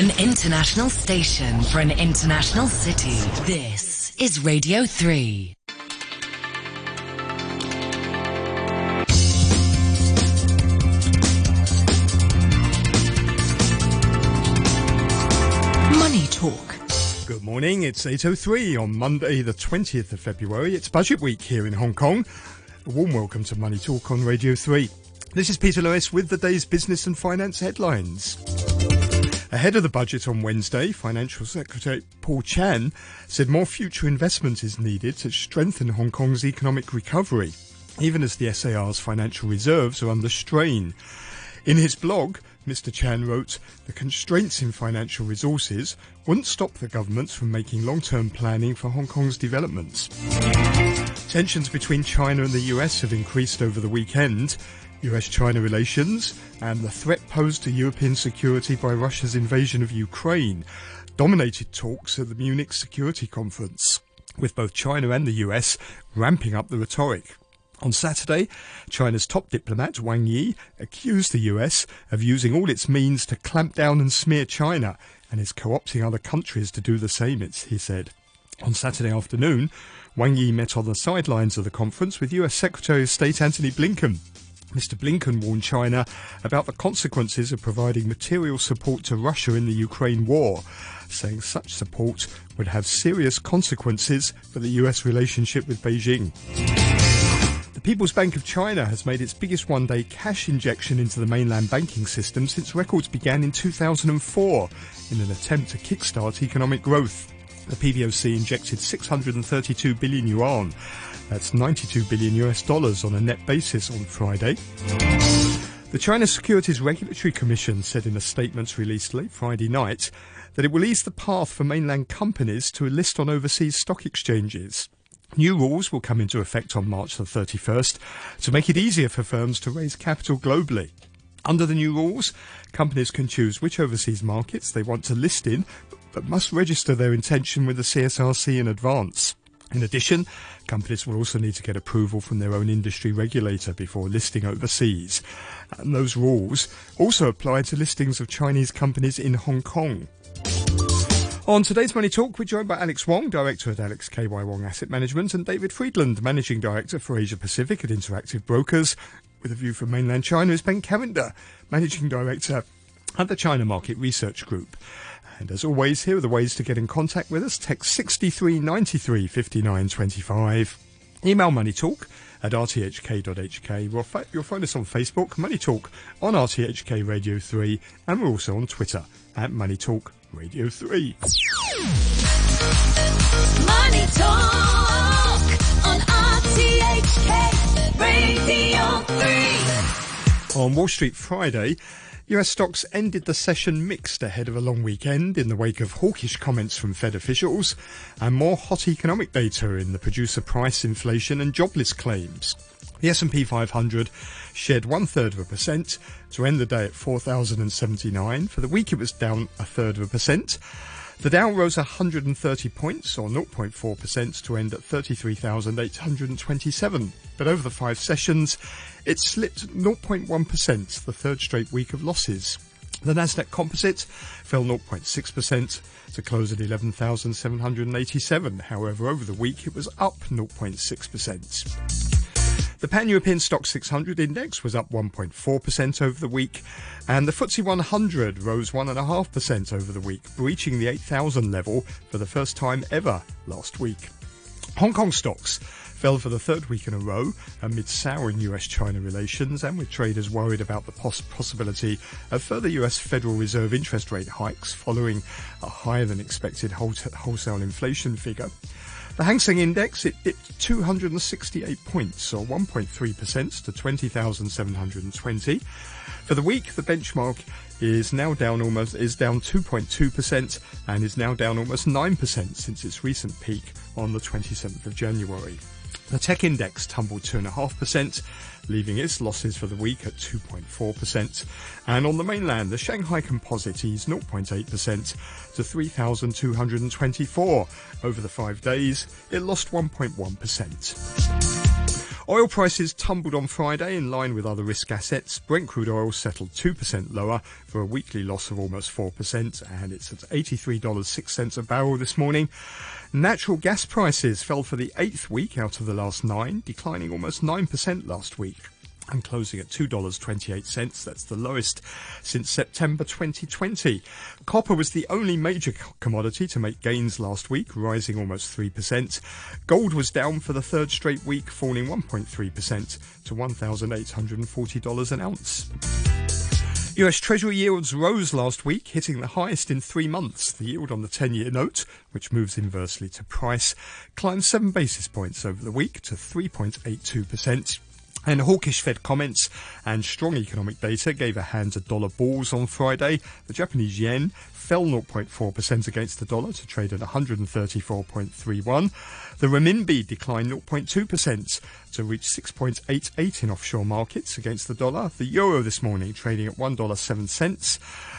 An international station for an international city. This is Radio 3. Money Talk. Good morning, it's 8.03 on Monday the 20th of February. It's budget week here in Hong Kong. A warm welcome to Money Talk on Radio 3. This is Peter Lewis with the day's business and finance headlines. Ahead of the budget on Wednesday, Financial Secretary Paul Chan said more future investment is needed to strengthen Hong Kong's economic recovery, even as the SAR's financial reserves are under strain. In his blog, Mr. Chan wrote, The constraints in financial resources wouldn't stop the government from making long term planning for Hong Kong's developments. Tensions between China and the US have increased over the weekend. US China relations and the threat posed to European security by Russia's invasion of Ukraine dominated talks at the Munich Security Conference, with both China and the US ramping up the rhetoric. On Saturday, China's top diplomat Wang Yi accused the US of using all its means to clamp down and smear China and is co opting other countries to do the same, he said. On Saturday afternoon, Wang Yi met on the sidelines of the conference with US Secretary of State Antony Blinken. Mr. Blinken warned China about the consequences of providing material support to Russia in the Ukraine war, saying such support would have serious consequences for the US relationship with Beijing. The People's Bank of China has made its biggest one day cash injection into the mainland banking system since records began in 2004 in an attempt to kickstart economic growth. The PBOC injected 632 billion yuan, that's 92 billion US dollars on a net basis on Friday. The China Securities Regulatory Commission said in a statement released late Friday night that it will ease the path for mainland companies to list on overseas stock exchanges. New rules will come into effect on March the 31st to make it easier for firms to raise capital globally. Under the new rules, companies can choose which overseas markets they want to list in, but must register their intention with the CSRC in advance. In addition, companies will also need to get approval from their own industry regulator before listing overseas. And those rules also apply to listings of Chinese companies in Hong Kong. On today's Money Talk, we're joined by Alex Wong, Director at Alex KY Wong Asset Management, and David Friedland, Managing Director for Asia Pacific at Interactive Brokers. With a view from mainland China is Ben Cavender, Managing Director at the China Market Research Group. And as always, here are the ways to get in contact with us. Text 6393 5925. Email moneytalk at rthk.hk. You'll find us on Facebook, Money Talk, on RTHK Radio 3, and we're also on Twitter at Money Talk Radio 3. Money Talk on RTHK Radio 3. On Wall Street Friday, US stocks ended the session mixed ahead of a long weekend in the wake of hawkish comments from Fed officials and more hot economic data in the producer price inflation and jobless claims. The S&P 500 shed one third of a percent to end the day at 4,079. For the week, it was down a third of a percent. The Dow rose 130 points, or 0.4%, to end at 33,827. But over the five sessions, it slipped 0.1%, the third straight week of losses. The Nasdaq Composite fell 0.6% to close at 11,787. However, over the week, it was up 0.6%. The Pan-European Stoxx 600 index was up 1.4% over the week, and the FTSE 100 rose 1.5% over the week, breaching the 8,000 level for the first time ever last week. Hong Kong stocks fell for the third week in a row amid souring US-China relations and with traders worried about the poss- possibility of further US Federal Reserve interest rate hikes following a higher than expected wholesale inflation figure. The Hang Seng Index it dipped 268 points, or 1.3% to 20,720. For the week, the benchmark is now down almost is down 2.2% and is now down almost 9% since its recent peak on the 27th of January. The tech index tumbled 2.5%, leaving its losses for the week at 2.4%. And on the mainland, the Shanghai Composite eased 0.8% to 3,224. Over the five days, it lost 1.1%. Oil prices tumbled on Friday in line with other risk assets. Brent crude oil settled 2% lower for a weekly loss of almost 4%, and it's at $83.06 a barrel this morning. Natural gas prices fell for the eighth week out of the last nine, declining almost 9% last week and closing at $2.28. That's the lowest since September 2020. Copper was the only major commodity to make gains last week, rising almost 3%. Gold was down for the third straight week, falling 1.3% to $1,840 an ounce. US Treasury yields rose last week, hitting the highest in three months. The yield on the 10 year note, which moves inversely to price, climbed seven basis points over the week to 3.82%. And hawkish Fed comments and strong economic data gave a hand to dollar bulls on Friday. The Japanese yen fell 0.4% against the dollar to trade at 134.31. The renminbi declined 0.2% to reach 6.88 in offshore markets against the dollar. The euro this morning trading at $1.07.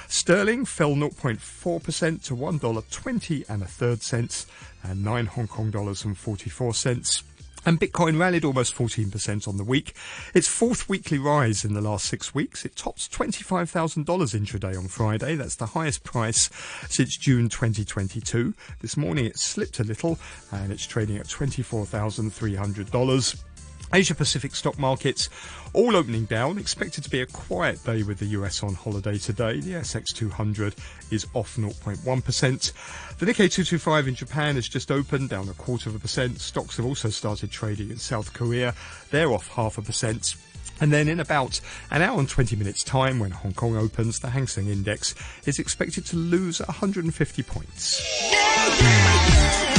Sterling fell 0.4% to $1.20 and a third cents and 9 Hong Kong dollars and 44 cents. And Bitcoin rallied almost 14% on the week. Its fourth weekly rise in the last six weeks. It tops $25,000 intraday on Friday. That's the highest price since June 2022. This morning it slipped a little and it's trading at $24,300. Asia Pacific stock markets all opening down. Expected to be a quiet day with the US on holiday today. The ASX 200 is off 0.1%. The Nikkei 225 in Japan has just opened, down a quarter of a percent. Stocks have also started trading in South Korea. They're off half a percent. And then in about an hour and 20 minutes time when Hong Kong opens, the Hang Seng Index is expected to lose 150 points. Yeah, yeah, yeah.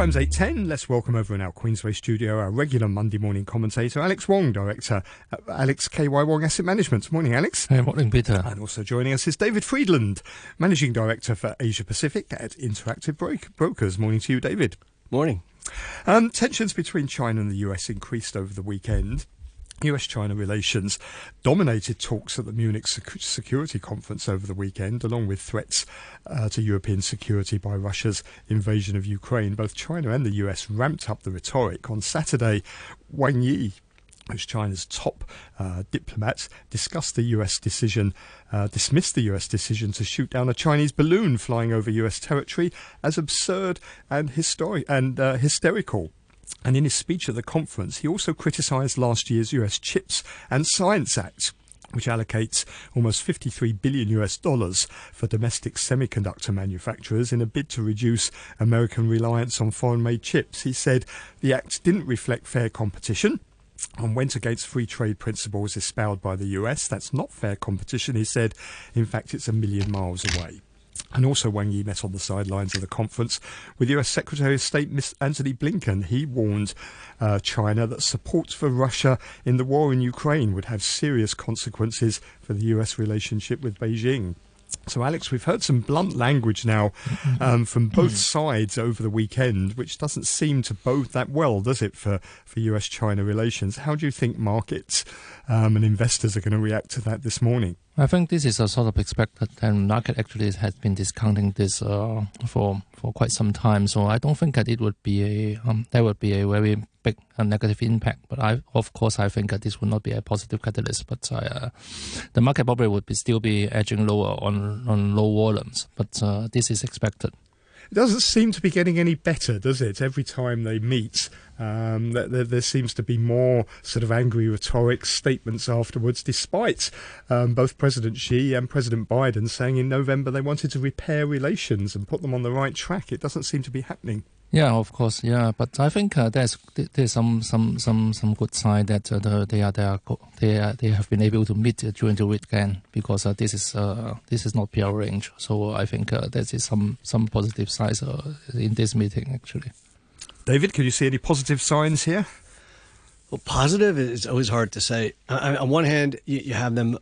Times 8.10, let's welcome over in our Queensway studio our regular Monday morning commentator, Alex Wong, director at Alex KY Wong Asset Management. Morning, Alex. Hey, morning, Peter. And also joining us is David Friedland, managing director for Asia Pacific at Interactive Brokers. Morning to you, David. Morning. Um, tensions between China and the US increased over the weekend. US China relations dominated talks at the Munich Security Conference over the weekend, along with threats uh, to European security by Russia's invasion of Ukraine. Both China and the US ramped up the rhetoric. On Saturday, Wang Yi, who's China's top uh, diplomat, discussed the US decision, uh, dismissed the US decision to shoot down a Chinese balloon flying over US territory as absurd and, histori- and uh, hysterical. And in his speech at the conference, he also criticised last year's US Chips and Science Act which allocates almost 53 billion US dollars for domestic semiconductor manufacturers in a bid to reduce American reliance on foreign made chips. He said the act didn't reflect fair competition and went against free trade principles espoused by the US. That's not fair competition, he said. In fact, it's a million miles away. And also, Wang Yi met on the sidelines of the conference with US Secretary of State Miss Antony Blinken. He warned uh, China that support for Russia in the war in Ukraine would have serious consequences for the US relationship with Beijing. So, Alex, we've heard some blunt language now um, from both sides over the weekend, which doesn't seem to bode that well, does it, for, for US China relations? How do you think markets um, and investors are going to react to that this morning? I think this is a sort of expected, and market actually has been discounting this uh, for for quite some time. So I don't think that it would be a um, there would be a very big uh, negative impact. But I, of course, I think that this would not be a positive catalyst. But uh, the market probably would be still be edging lower on on low volumes. But uh, this is expected. It doesn't seem to be getting any better, does it? Every time they meet, um, there, there, seems to be more sort of angry rhetoric statements afterwards, despite um, both President Xi and President Biden saying in November they wanted to repair relations and put them on the right track. It doesn't seem to be happening. Yeah, of course. Yeah, but I think uh, there's there's some some some some good sign that uh, the, they are they are they are, they have been able to meet during the weekend because uh, this is uh, this is not PR range. So I think uh, there is some some positive signs uh, in this meeting actually. David, can you see any positive signs here? Well, positive is always hard to say. on one hand, you, you, have them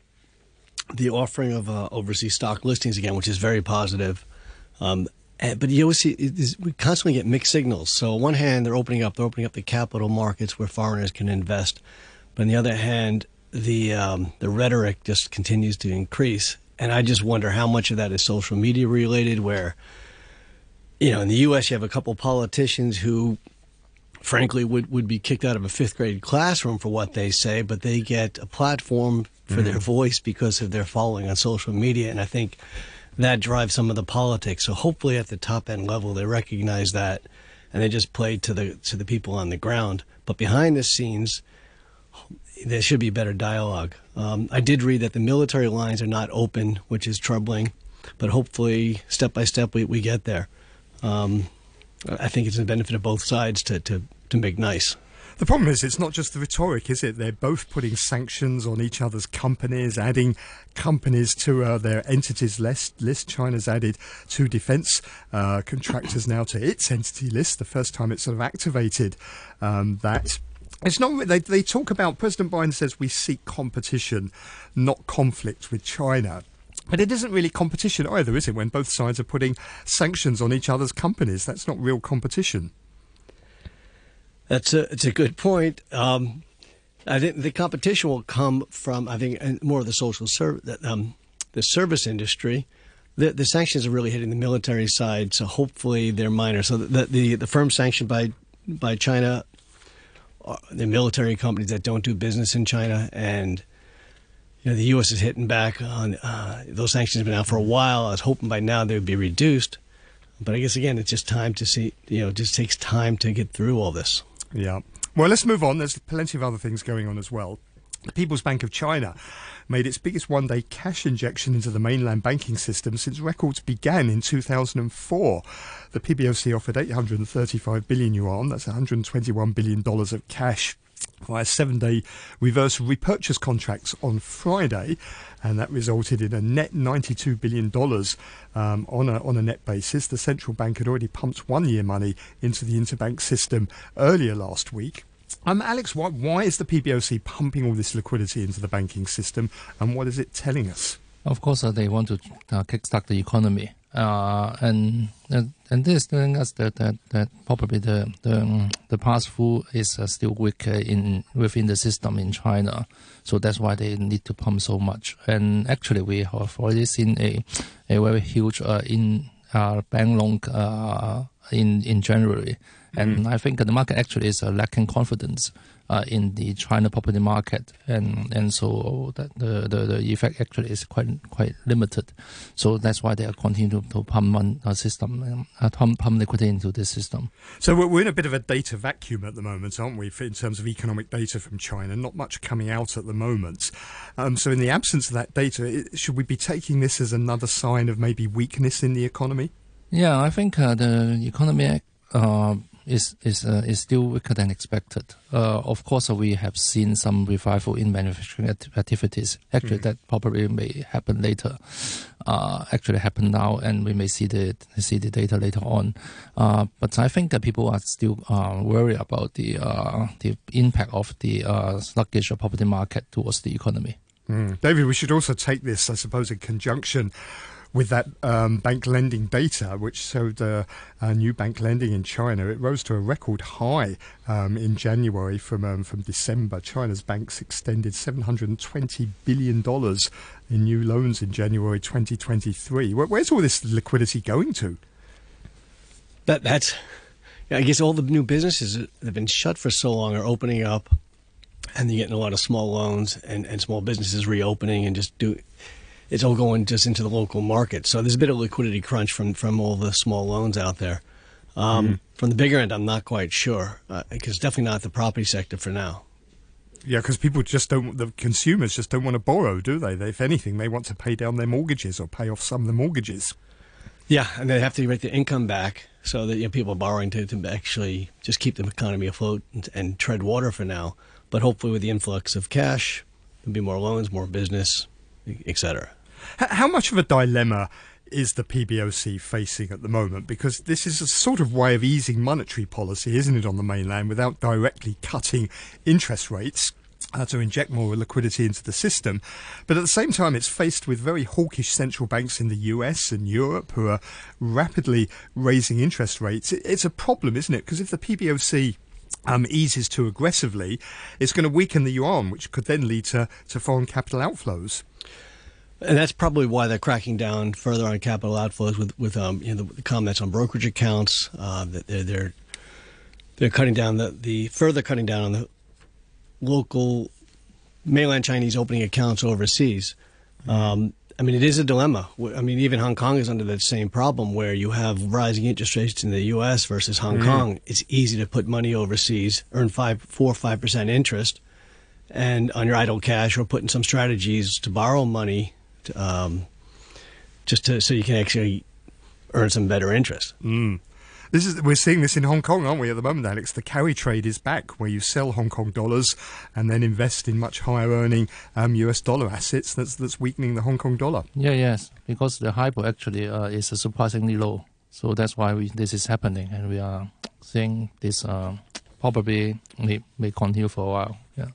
the offering of overseas stock listings again, which is very positive. Um, uh, but you always see we constantly get mixed signals. So on one hand, they're opening up, they're opening up the capital markets where foreigners can invest. But on the other hand, the um, the rhetoric just continues to increase, and I just wonder how much of that is social media related. Where, you know, in the U.S., you have a couple politicians who, frankly, would would be kicked out of a fifth grade classroom for what they say, but they get a platform for their voice because of their following on social media, and I think that drives some of the politics. So hopefully, at the top end level, they recognize that, and they just play to the to the people on the ground. But behind the scenes there should be better dialogue. Um, I did read that the military lines are not open, which is troubling, but hopefully, step by step, we, we get there. Um, I think it's in the benefit of both sides to, to, to make nice. The problem is, it's not just the rhetoric, is it? They're both putting sanctions on each other's companies, adding companies to uh, their entities list. list. China's added two defence uh, contractors now to its entity list, the first time it's sort of activated um, that. It's not. They, they talk about President Biden says we seek competition, not conflict with China. But it isn't really competition either, is it? When both sides are putting sanctions on each other's companies, that's not real competition. That's a it's a good point. Um, I think the competition will come from I think more of the social service, um, the service industry. The, the sanctions are really hitting the military side, so hopefully they're minor. So the the, the firm sanctioned by by China, the military companies that don't do business in China, and you know the U.S. is hitting back on uh, those sanctions. Have been out for a while. I was hoping by now they would be reduced, but I guess again it's just time to see. You know, it just takes time to get through all this. Yeah. Well, let's move on. There's plenty of other things going on as well. The People's Bank of China made its biggest one day cash injection into the mainland banking system since records began in 2004. The PBOC offered 835 billion yuan, that's $121 billion of cash via seven day reverse repurchase contracts on Friday, and that resulted in a net $92 billion um, on, a, on a net basis. The central bank had already pumped one year money into the interbank system earlier last week. Um, Alex, why, why is the PBOC pumping all this liquidity into the banking system, and what is it telling us? Of course, uh, they want to uh, kickstart the economy, uh, and and this is telling us that that, that probably the the, um, the pass-through is uh, still weak in within the system in China, so that's why they need to pump so much. And actually, we have already seen a a very huge uh, in uh, bank loan in in January. And mm. I think the market actually is uh, lacking confidence uh, in the China property market, and and so the, the the effect actually is quite quite limited. So that's why they are continuing to, pump on a system, uh, pump, pump liquidity into the system. So we're in a bit of a data vacuum at the moment, aren't we? In terms of economic data from China, not much coming out at the moment. Um, so in the absence of that data, should we be taking this as another sign of maybe weakness in the economy? Yeah, I think uh, the economy uh, is is uh, is still weaker than expected. Uh, of course, uh, we have seen some revival in manufacturing activities. Actually, mm. that probably may happen later. Uh, actually, happen now, and we may see the see the data later on. Uh, but I think that people are still uh, worried about the the impact of the sluggish property market towards the economy. Mm. David, we should also take this, I suppose, in conjunction with that um, bank lending data, which showed uh, new bank lending in China. It rose to a record high um, in January from um, from December. China's banks extended 720 billion dollars in new loans in January 2023. Where, where's all this liquidity going to? That that's. I guess all the new businesses that have been shut for so long are opening up, and you're getting a lot of small loans and, and small businesses reopening and just do it's all going just into the local market. So there's a bit of liquidity crunch from from all the small loans out there. Um, mm-hmm. From the bigger end, I'm not quite sure because uh, definitely not the property sector for now. Yeah, because people just don't. The consumers just don't want to borrow, do they? they? If anything, they want to pay down their mortgages or pay off some of the mortgages. Yeah, and they have to get the income back so that you know, people are borrowing to, to actually just keep the economy afloat and, and tread water for now. But hopefully, with the influx of cash, there'll be more loans, more business, etc. How much of a dilemma is the PBOC facing at the moment? Because this is a sort of way of easing monetary policy, isn't it, on the mainland without directly cutting interest rates? Uh, to inject more liquidity into the system. But at the same time, it's faced with very hawkish central banks in the US and Europe who are rapidly raising interest rates. It's a problem, isn't it? Because if the PBOC um, eases too aggressively, it's going to weaken the yuan, which could then lead to, to foreign capital outflows. And that's probably why they're cracking down further on capital outflows with with um, you know the, the comments on brokerage accounts. Uh, that they're, they're they're cutting down the, the further cutting down on the local mainland Chinese opening accounts overseas. Um, I mean, it is a dilemma. I mean, even Hong Kong is under that same problem where you have rising interest rates in the U.S. versus Hong Kong. It's easy to put money overseas, earn five, four or five percent interest, and on your idle cash, or put in some strategies to borrow money, to, um, just to so you can actually earn some better interest. This is we're seeing this in Hong Kong, aren't we, at the moment, Alex? The carry trade is back, where you sell Hong Kong dollars and then invest in much higher earning um, US dollar assets. That's that's weakening the Hong Kong dollar. Yeah, yes, because the HIBOR actually uh, is surprisingly low. So that's why we, this is happening, and we are seeing this uh, probably may, may continue for a while. Yeah.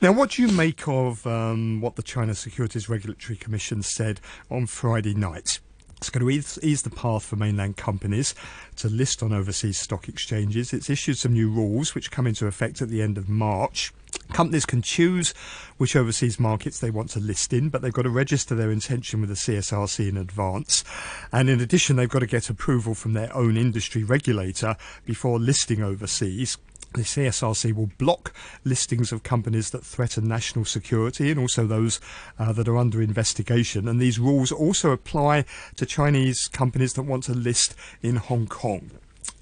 Now, what do you make of um, what the China Securities Regulatory Commission said on Friday night? It's going to ease, ease the path for mainland companies to list on overseas stock exchanges. It's issued some new rules which come into effect at the end of March. Companies can choose which overseas markets they want to list in, but they've got to register their intention with the CSRC in advance. And in addition, they've got to get approval from their own industry regulator before listing overseas. The CSRC will block listings of companies that threaten national security and also those uh, that are under investigation. And these rules also apply to Chinese companies that want to list in Hong Kong.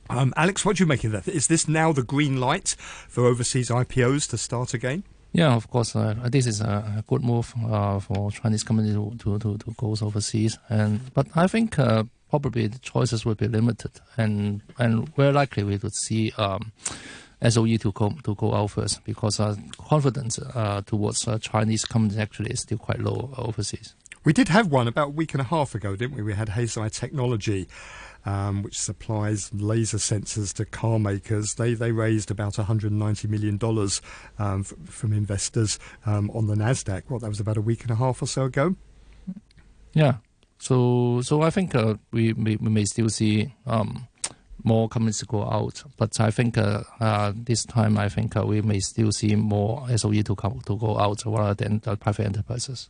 Um, Alex, what do you make of that? Is this now the green light for overseas IPOs to start again? Yeah, of course. Uh, this is a, good move uh, for Chinese companies to, to, to, to go overseas, and but I think uh, probably the choices will be limited, and and very likely we would see um, SOE to go to go out first because uh, confidence uh, towards uh, Chinese companies actually is still quite low overseas. We did have one about a week and a half ago, didn't we? We had Hesai Technology, um, which supplies laser sensors to car makers. They they raised about 190 million dollars um, f- from investors um, on the Nasdaq. Well, that was about a week and a half or so ago. Yeah. So so I think uh, we, may, we may still see um, more companies go out, but I think uh, uh, this time I think uh, we may still see more SOE to come to go out rather than the private enterprises.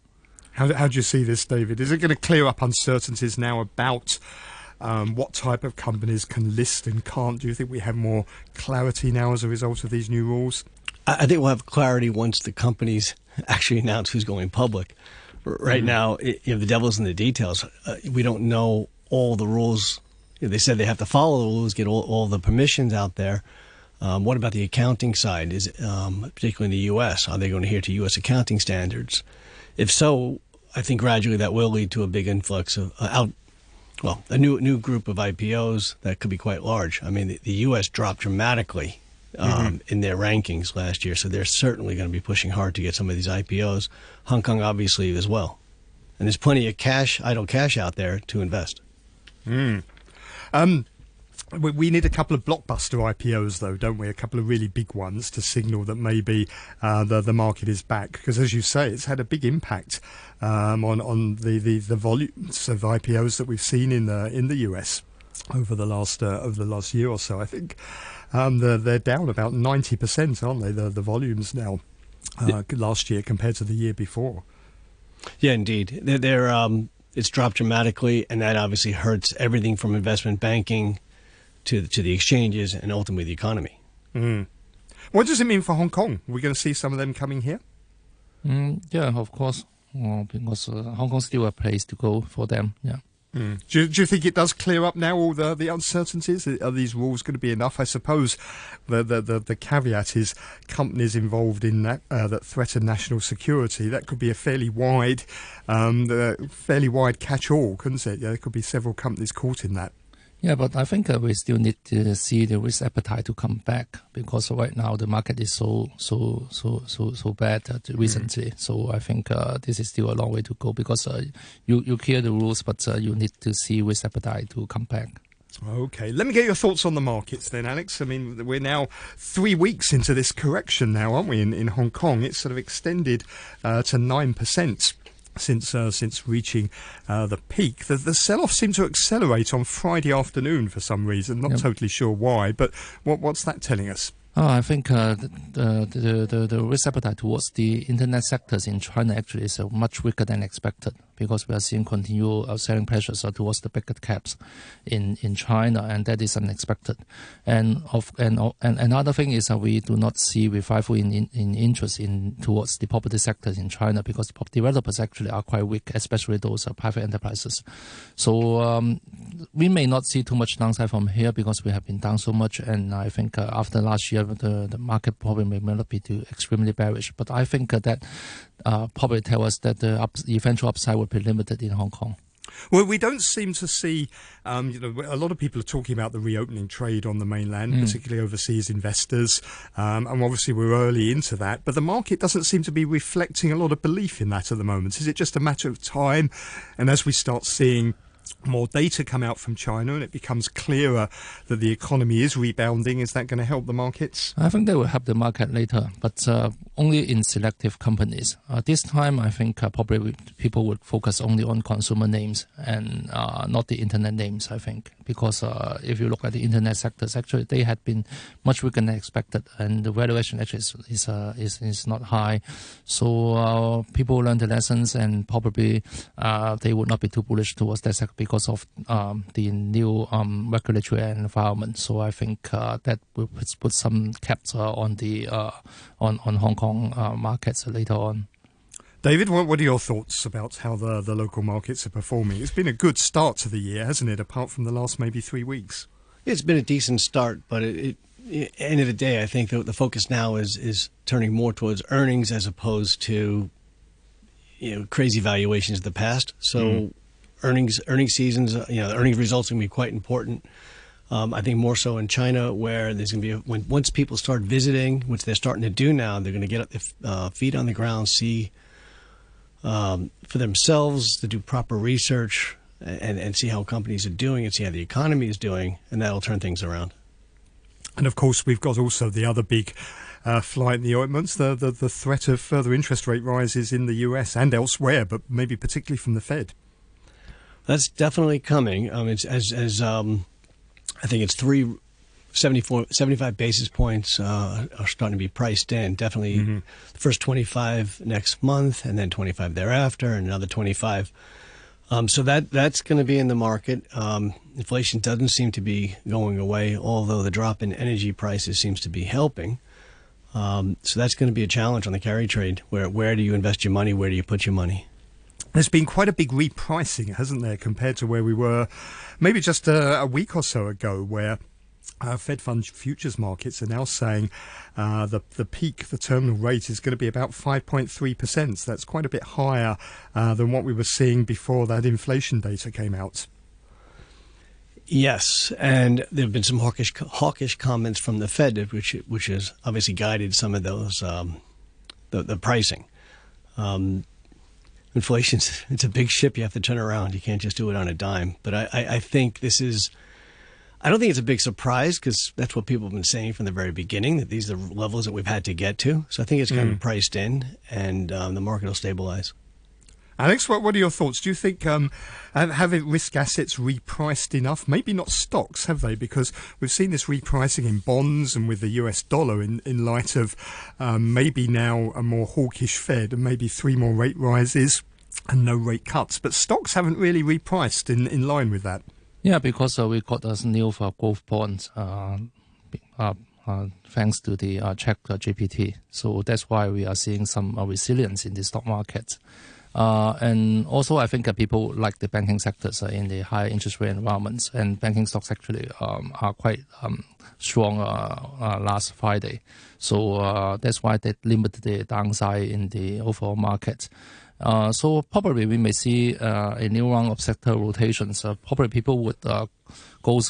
How, how do you see this, David? Is it going to clear up uncertainties now about um, what type of companies can list and can't? Do you think we have more clarity now as a result of these new rules? I I think we'll have clarity once the companies actually announce who's going public. R- Right now, it, you know, the devil's in the details. Uh, we don't know all the rules. You know, they said they have to follow the rules, get all, all the permissions out there. Um, what about the accounting side? Is um, particularly in the U.S. Are they going to adhere to U.S. accounting standards? If so, I think gradually that will lead to a big influx of uh, out. Well, a new new group of IPOs that could be quite large. I mean, the, the U.S. dropped dramatically um, in their rankings last year, so they're certainly going to be pushing hard to get some of these IPOs. Hong Kong, obviously, as well. And there's plenty of cash, idle cash out there to invest. Um, we, we need a couple of blockbuster IPOs, though, don't we? A couple of really big ones to signal that maybe uh, the the market is back. Because, as you say, it's had a big impact um, on on the, the, the volumes of IPOs that we've seen in the in the US over the last uh, over the last year or so. I think um, they're, they're down about ninety percent, aren't they? The the volumes now uh, last year compared to the year before. Yeah, indeed. They're, they're um, it's dropped dramatically, and that obviously hurts everything from investment banking to to the exchanges and ultimately the economy. What does it mean for Hong Kong? We're going to see some of them coming here? Mm, yeah, of course, uh, because uh, Hong Kong's still a place to go for them. Yeah. Do you, do you think it does clear up now all the, the uncertainties? Are these rules going to be enough? I suppose the the, the, the caveat is companies involved in that uh, that threaten national security. That could be a fairly wide, um, the fairly wide catch-all, couldn't it? Yeah, there could be several companies caught in that. Yeah, but I think uh, we still need to see the risk appetite to come back because right now the market is so so so so so bad uh, recently. So I think uh, this is still a long way to go because uh, you you clear the rules, but uh, you need to see risk appetite to come back. Okay, let me get your thoughts on the markets then, Alex. I mean, we're now three weeks into this correction now, aren't we? In, in Hong Kong, it's sort of extended uh, to nine percent since uh, since reaching uh, the peak. The, the sell-off seemed to accelerate on Friday afternoon for some reason. Not Yep. totally sure why, but what, what's that telling us? Oh, I think uh, the, the, the, the risk appetite towards the internet sectors in China actually is uh, much weaker than expected because we are seeing continual uh, selling pressures uh, towards the bigger caps in, in China, and that is unexpected. And of and and another thing is that we do not see revival in, in, in interest in towards the property sectors in China because developers actually are quite weak, especially those uh, private enterprises. So um, we may not see too much downside from here because we have been down so much, and I think uh, after last year the, the market probably may not be too extremely bearish. But I think that uh, probably tell us that the up, eventual upside will be limited in Hong Kong. Well, we don't seem to see. Um, you know, a lot of people are talking about the reopening trade on the mainland, mm. particularly overseas investors, um, and obviously we're early into that. But the market doesn't seem to be reflecting a lot of belief in that at the moment. Is it just a matter of time? And as we start seeing more data come out from China and it becomes clearer that the economy is rebounding, is that going to help the markets? I think that will help the market later, but uh, only in selective companies. Uh, this time, I think uh, probably people would focus only on consumer names and uh, not the internet names, I think, because uh, if you look at the internet sectors, actually they had been much weaker than expected and the valuation actually is, is, uh, is, is, not high. So people learn the lessons and probably they would not be too bullish towards that sector because of um, the new um, regulatory environment. So I think uh, that will put some caps uh, on the uh, on on Hong Kong uh, markets later on. David, what, what are your thoughts about how the, the local markets are performing? It's been a good start to the year, hasn't it? Apart from the last maybe three weeks. It's been a decent start, but it, it end of the day, I think the, the focus now is is turning more towards earnings as opposed to you know crazy valuations of the past. So mm earnings earnings seasons, uh, you know, the earnings results are going to be quite important. Um, I think more so in China, where there's going to be a, when once people start visiting, which they're starting to do now, they're going to get up uh, feet on the ground, see um, for themselves, to do proper research, and and see how companies are doing, and see how the economy is doing, and that'll turn things around. And of course, we've got also the other big uh, fly in the ointments, the, the the threat of further interest rate rises in the US and elsewhere, but maybe particularly from the Fed that's definitely coming. Um, it's as as um, I think it's three 74, 75 basis points uh, are starting to be priced in. Definitely mm-hmm. the first 25 next month, and then 25 thereafter, and another 25. Um, so that that's going to be in the market. Um, inflation doesn't seem to be going away, although the drop in energy prices seems to be helping. Um, so that's going to be a challenge on the carry trade. Where where do you invest your money? Where do you put your money? There's been quite a big repricing, hasn't there, compared to where we were maybe just a, a week or so ago, where uh, Fed fund futures markets are now saying uh, the the peak, the terminal rate is going to be about 5.3 percent. So that's quite a bit higher uh, than what we were seeing before that inflation data came out. Yes, and there have been some hawkish hawkish comments from the Fed, which which has obviously guided some of those um, the, the pricing. Um, inflation's it's a big ship you have to turn around. You can't just do it on a dime. But I, I, I think this is. I don't think it's a big surprise because that's what people have been saying from the very beginning that these are the levels that we've had to get to. So I think it's kind mm. of priced in, and um, the market will stabilize. Alex, what, what are your thoughts? Do you think um, have risk assets repriced enough? Maybe not stocks, have they? Because we've seen this repricing in bonds and with the US dollar in, in light of um, maybe now a more hawkish Fed and maybe three more rate rises and no rate cuts. But stocks haven't really repriced in, in line with that. Yeah, because uh, we got this new for growth bonds. Uh, uh, uh, thanks to the uh, Chat uh, GPT. So that's why we are seeing some uh, resilience in the stock market. Uh, and also, I think that people like the banking sectors in the high interest rate environments, and banking stocks actually um, are quite um, strong last Friday. So that's why they limited the downside in the overall market. Uh, so probably we may see uh, a new round of sector rotations. Uh, probably people would uh,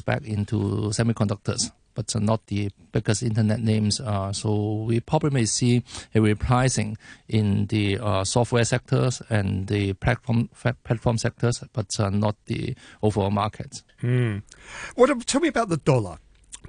back into semiconductors, but not the biggest internet names. Uh, so we probably may see a repricing in the uh, software sectors and the platform platform sectors, but not the overall market. Hmm. What? Tell me about the dollar,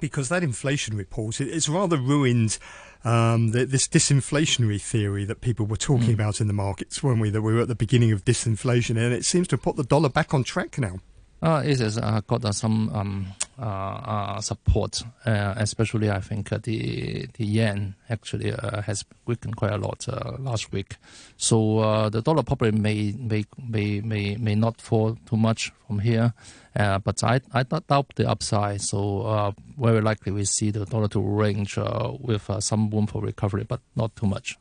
because that inflation report it's rather ruined um, the, this disinflationary theory that people were talking mm. about in the markets, weren't we? That we were at the beginning of disinflation, and it seems to have put the dollar back on track now. Uh, it has uh, got uh, some um, uh, uh, support, uh, especially I think the the yen actually has weakened quite a lot last week. So the dollar probably may may may may may not fall too much from here, but I I doubt the upside. So very likely we see the dollar to range with some room for recovery, but not too much.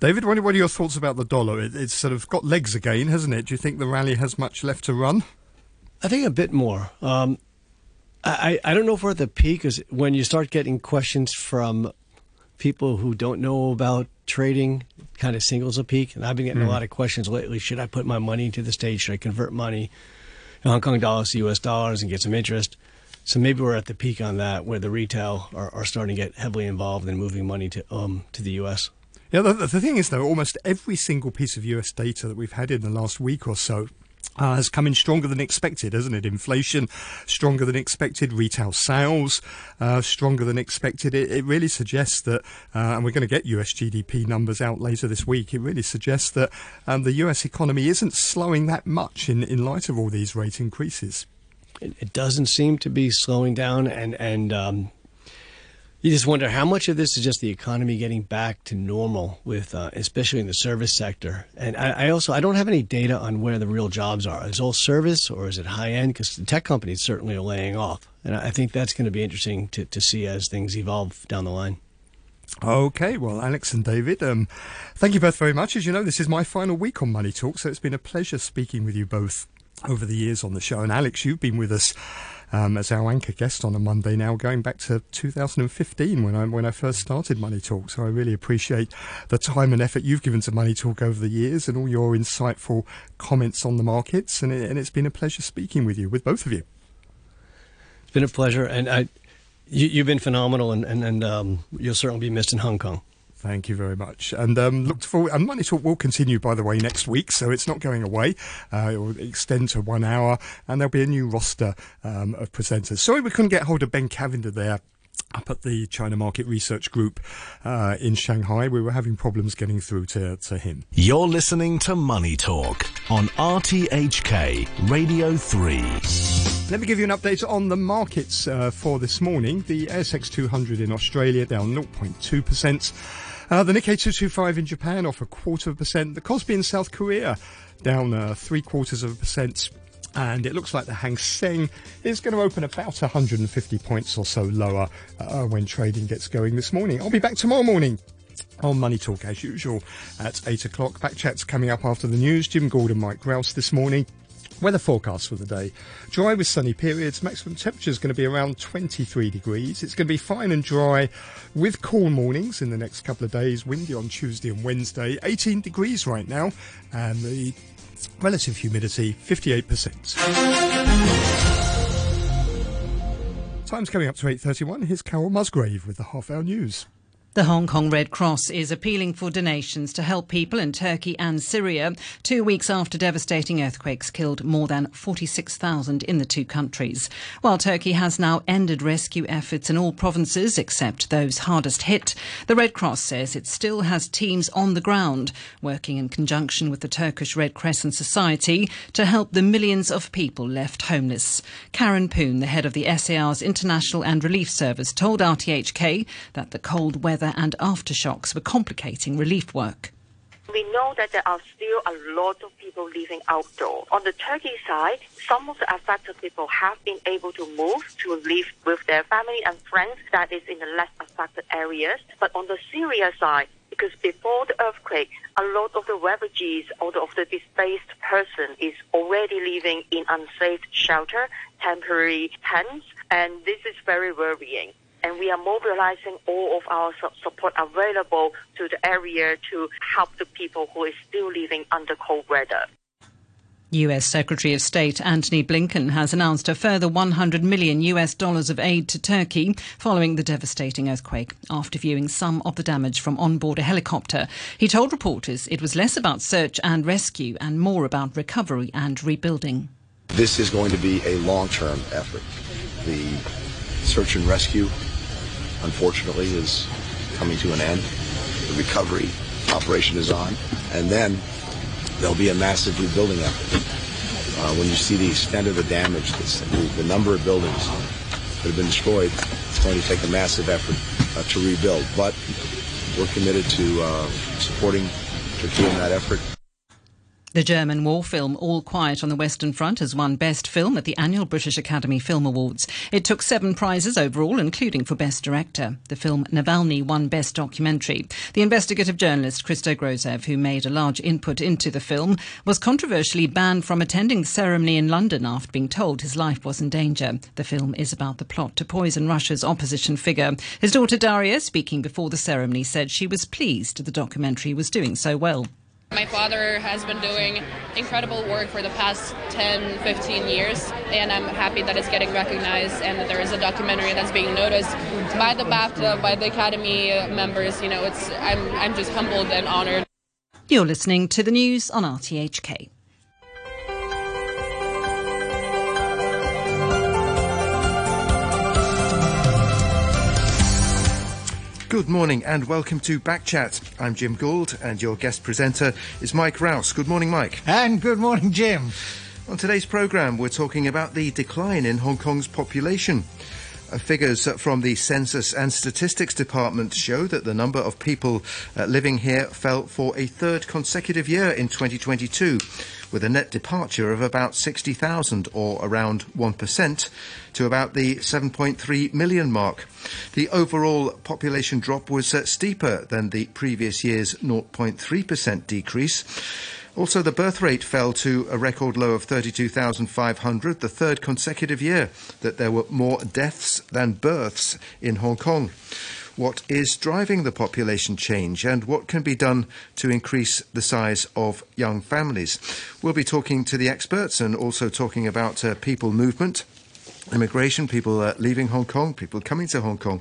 David, what are your thoughts about the dollar? It, it's sort of got legs again, hasn't it? Do you think the rally has much left to run? I think a bit more. Um, I, I don't know if we're at the peak is when you start getting questions from people who don't know about trading, kind of singles a peak. And I've been getting mm. a hmm. lot of questions lately. Should I put my money into the state? Should I convert money, Hong Kong dollars to U.S. dollars, and get some interest? So maybe we're at the peak on that, where the retail are, are starting to get heavily involved in moving money to um to the U.S. Yeah, the, the thing is, though, almost every single piece of US data that we've had in the last week or so uh, has come in stronger than expected, hasn't it? Inflation stronger than expected, retail sales uh, stronger than expected. It, it really suggests that, uh, and we're going to get US GDP numbers out later this week. It really suggests that um, the US economy isn't slowing that much in, in light of all these rate increases. It, it doesn't seem to be slowing down, and and um, you just wonder how much of this is just the economy getting back to normal, with uh, especially in the service sector. And I, I, also I don't have any data on where the real jobs are. Is all service or is it high end? Because the tech companies certainly are laying off, and I think that's going to be interesting to, to see as things evolve down the line. Okay, well, Alex and David, um, thank you both very much. As you know, this is my final week on Money Talk, so it's been a pleasure speaking with you both over the years on the show. And Alex, you've been with us um, as our anchor guest on a Monday now, going back to 2015 when I when I first started Money Talk. So I really appreciate the time and effort you've given to Money Talk over the years and all your insightful comments on the markets. And, it, and it's been a pleasure speaking with you, with both of you. It's been a pleasure, and I, you, have been phenomenal, and and, and um, you'll certainly be missed in Hong Kong. Thank you very much. And um, look forward. And Money Talk will continue, by the way, next week, so it's not going away. Uh, it will extend to one hour, and there'll be a new roster um, of presenters. Sorry we couldn't get hold of Ben Cavender there up at the China Market Research Group uh, in Shanghai. We were having problems getting through to, to him. You're listening to Money Talk on RTHK Radio 3. Let me give you an update on the markets uh, for this morning. The ASX 200 in Australia down 0.2%. Uh, the Nikkei 225 in Japan off a quarter of a percent. The Kospi in South Korea down uh, three quarters of a percent. And it looks like the Hang Seng is going to open about 150 points or so lower uh, when trading gets going this morning. I'll be back tomorrow morning on Money Talk as usual at 8 o'clock. Backchat's coming up after the news. Jim Gordon, Mike Rowse this morning. Weather forecast for the day. Dry with sunny periods. Maximum temperature is going to be around 23 degrees. It's going to be fine and dry with cool mornings in the next couple of days. Windy on Tuesday and Wednesday. 18 degrees right now. And the relative humidity 58%. Time's coming up to 8.31. Here's Carol Musgrave with the half hour news. The Hong Kong Red Cross is appealing for donations to help people in Turkey and Syria, two weeks after devastating earthquakes killed more than 46,000 in the two countries. While Turkey has now ended rescue efforts in all provinces except those hardest hit, the Red Cross says it still has teams on the ground working in conjunction with the Turkish Red Crescent Society to help the millions of people left homeless. Karen Poon, the head of the SAR's International and Relief Service, told RTHK that the cold weather weather and aftershocks were complicating relief work. We know that there are still a lot of people living outdoors. On the Turkey side, some of the affected people have been able to move to live with their family and friends that is in the less affected areas. But on the Syria side, because before the earthquake, a lot of the refugees or of the displaced person is already living in unsafe shelter, temporary tents, and this is very worrying and we are mobilizing all of our support available to the area to help the people who are still living under cold weather. US Secretary of State Antony Blinken has announced a further 100 million US dollars of aid to Turkey following the devastating earthquake. After viewing some of the damage from on board a helicopter, he told reporters it was less about search and rescue and more about recovery and rebuilding. This is going to be a long term effort. The search and rescue unfortunately, is coming to an end. The recovery operation is on. And then there'll be a massive rebuilding effort. Uh, when you see the extent of the damage, the, the number of buildings that have been destroyed, it's going to take a massive effort uh, to rebuild. But we're committed to uh, supporting Turkey in that effort. The German war film All Quiet on the Western Front has won Best Film at the annual British Academy Film Awards. It took seven prizes overall, including for Best Director. The film Navalny won Best Documentary. The investigative journalist Christo Grozev, who made a large input into the film, was controversially banned from attending the ceremony in London after being told his life was in danger. The film is about the plot to poison Russia's opposition figure. His daughter Daria, speaking before the ceremony, said she was pleased the documentary was doing so well. My father has been doing incredible work for the past 10, 15 years, and I'm happy that it's getting recognized and that there is a documentary that's being noticed by the BAFTA, by the Academy members. You know, it's I'm I'm just humbled and honored. You're listening to the news on RTHK. Good morning and welcome to Backchat. I'm Jim Gould and your guest presenter is Mike Rowse. Good morning, Mike. And good morning, Jim. On today's programme, we're talking about the decline in Hong Kong's population. Uh, figures from the Census and Statistics Department show that the number of people uh, living here fell for a third consecutive year in 2022 with a net departure of about 60,000 or around 1% to about the 7.3 million mark. The overall population drop was uh, steeper than the previous year's 0.3% decrease. Also, the birth rate fell to a record low of 32,500, the third consecutive year that there were more deaths than births in Hong Kong what is driving the population change and what can be done to increase the size of young families. We'll be talking to the experts and also talking about uh, people movement. Immigration, people uh, leaving Hong Kong, people coming to Hong Kong.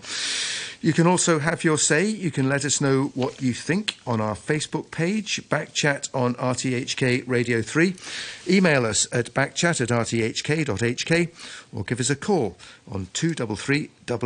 You can also have your say. You can let us know what you think on our Facebook page, Backchat on RTHK Radio 3. Email us at backchat at rthk.hk or give us a call on 233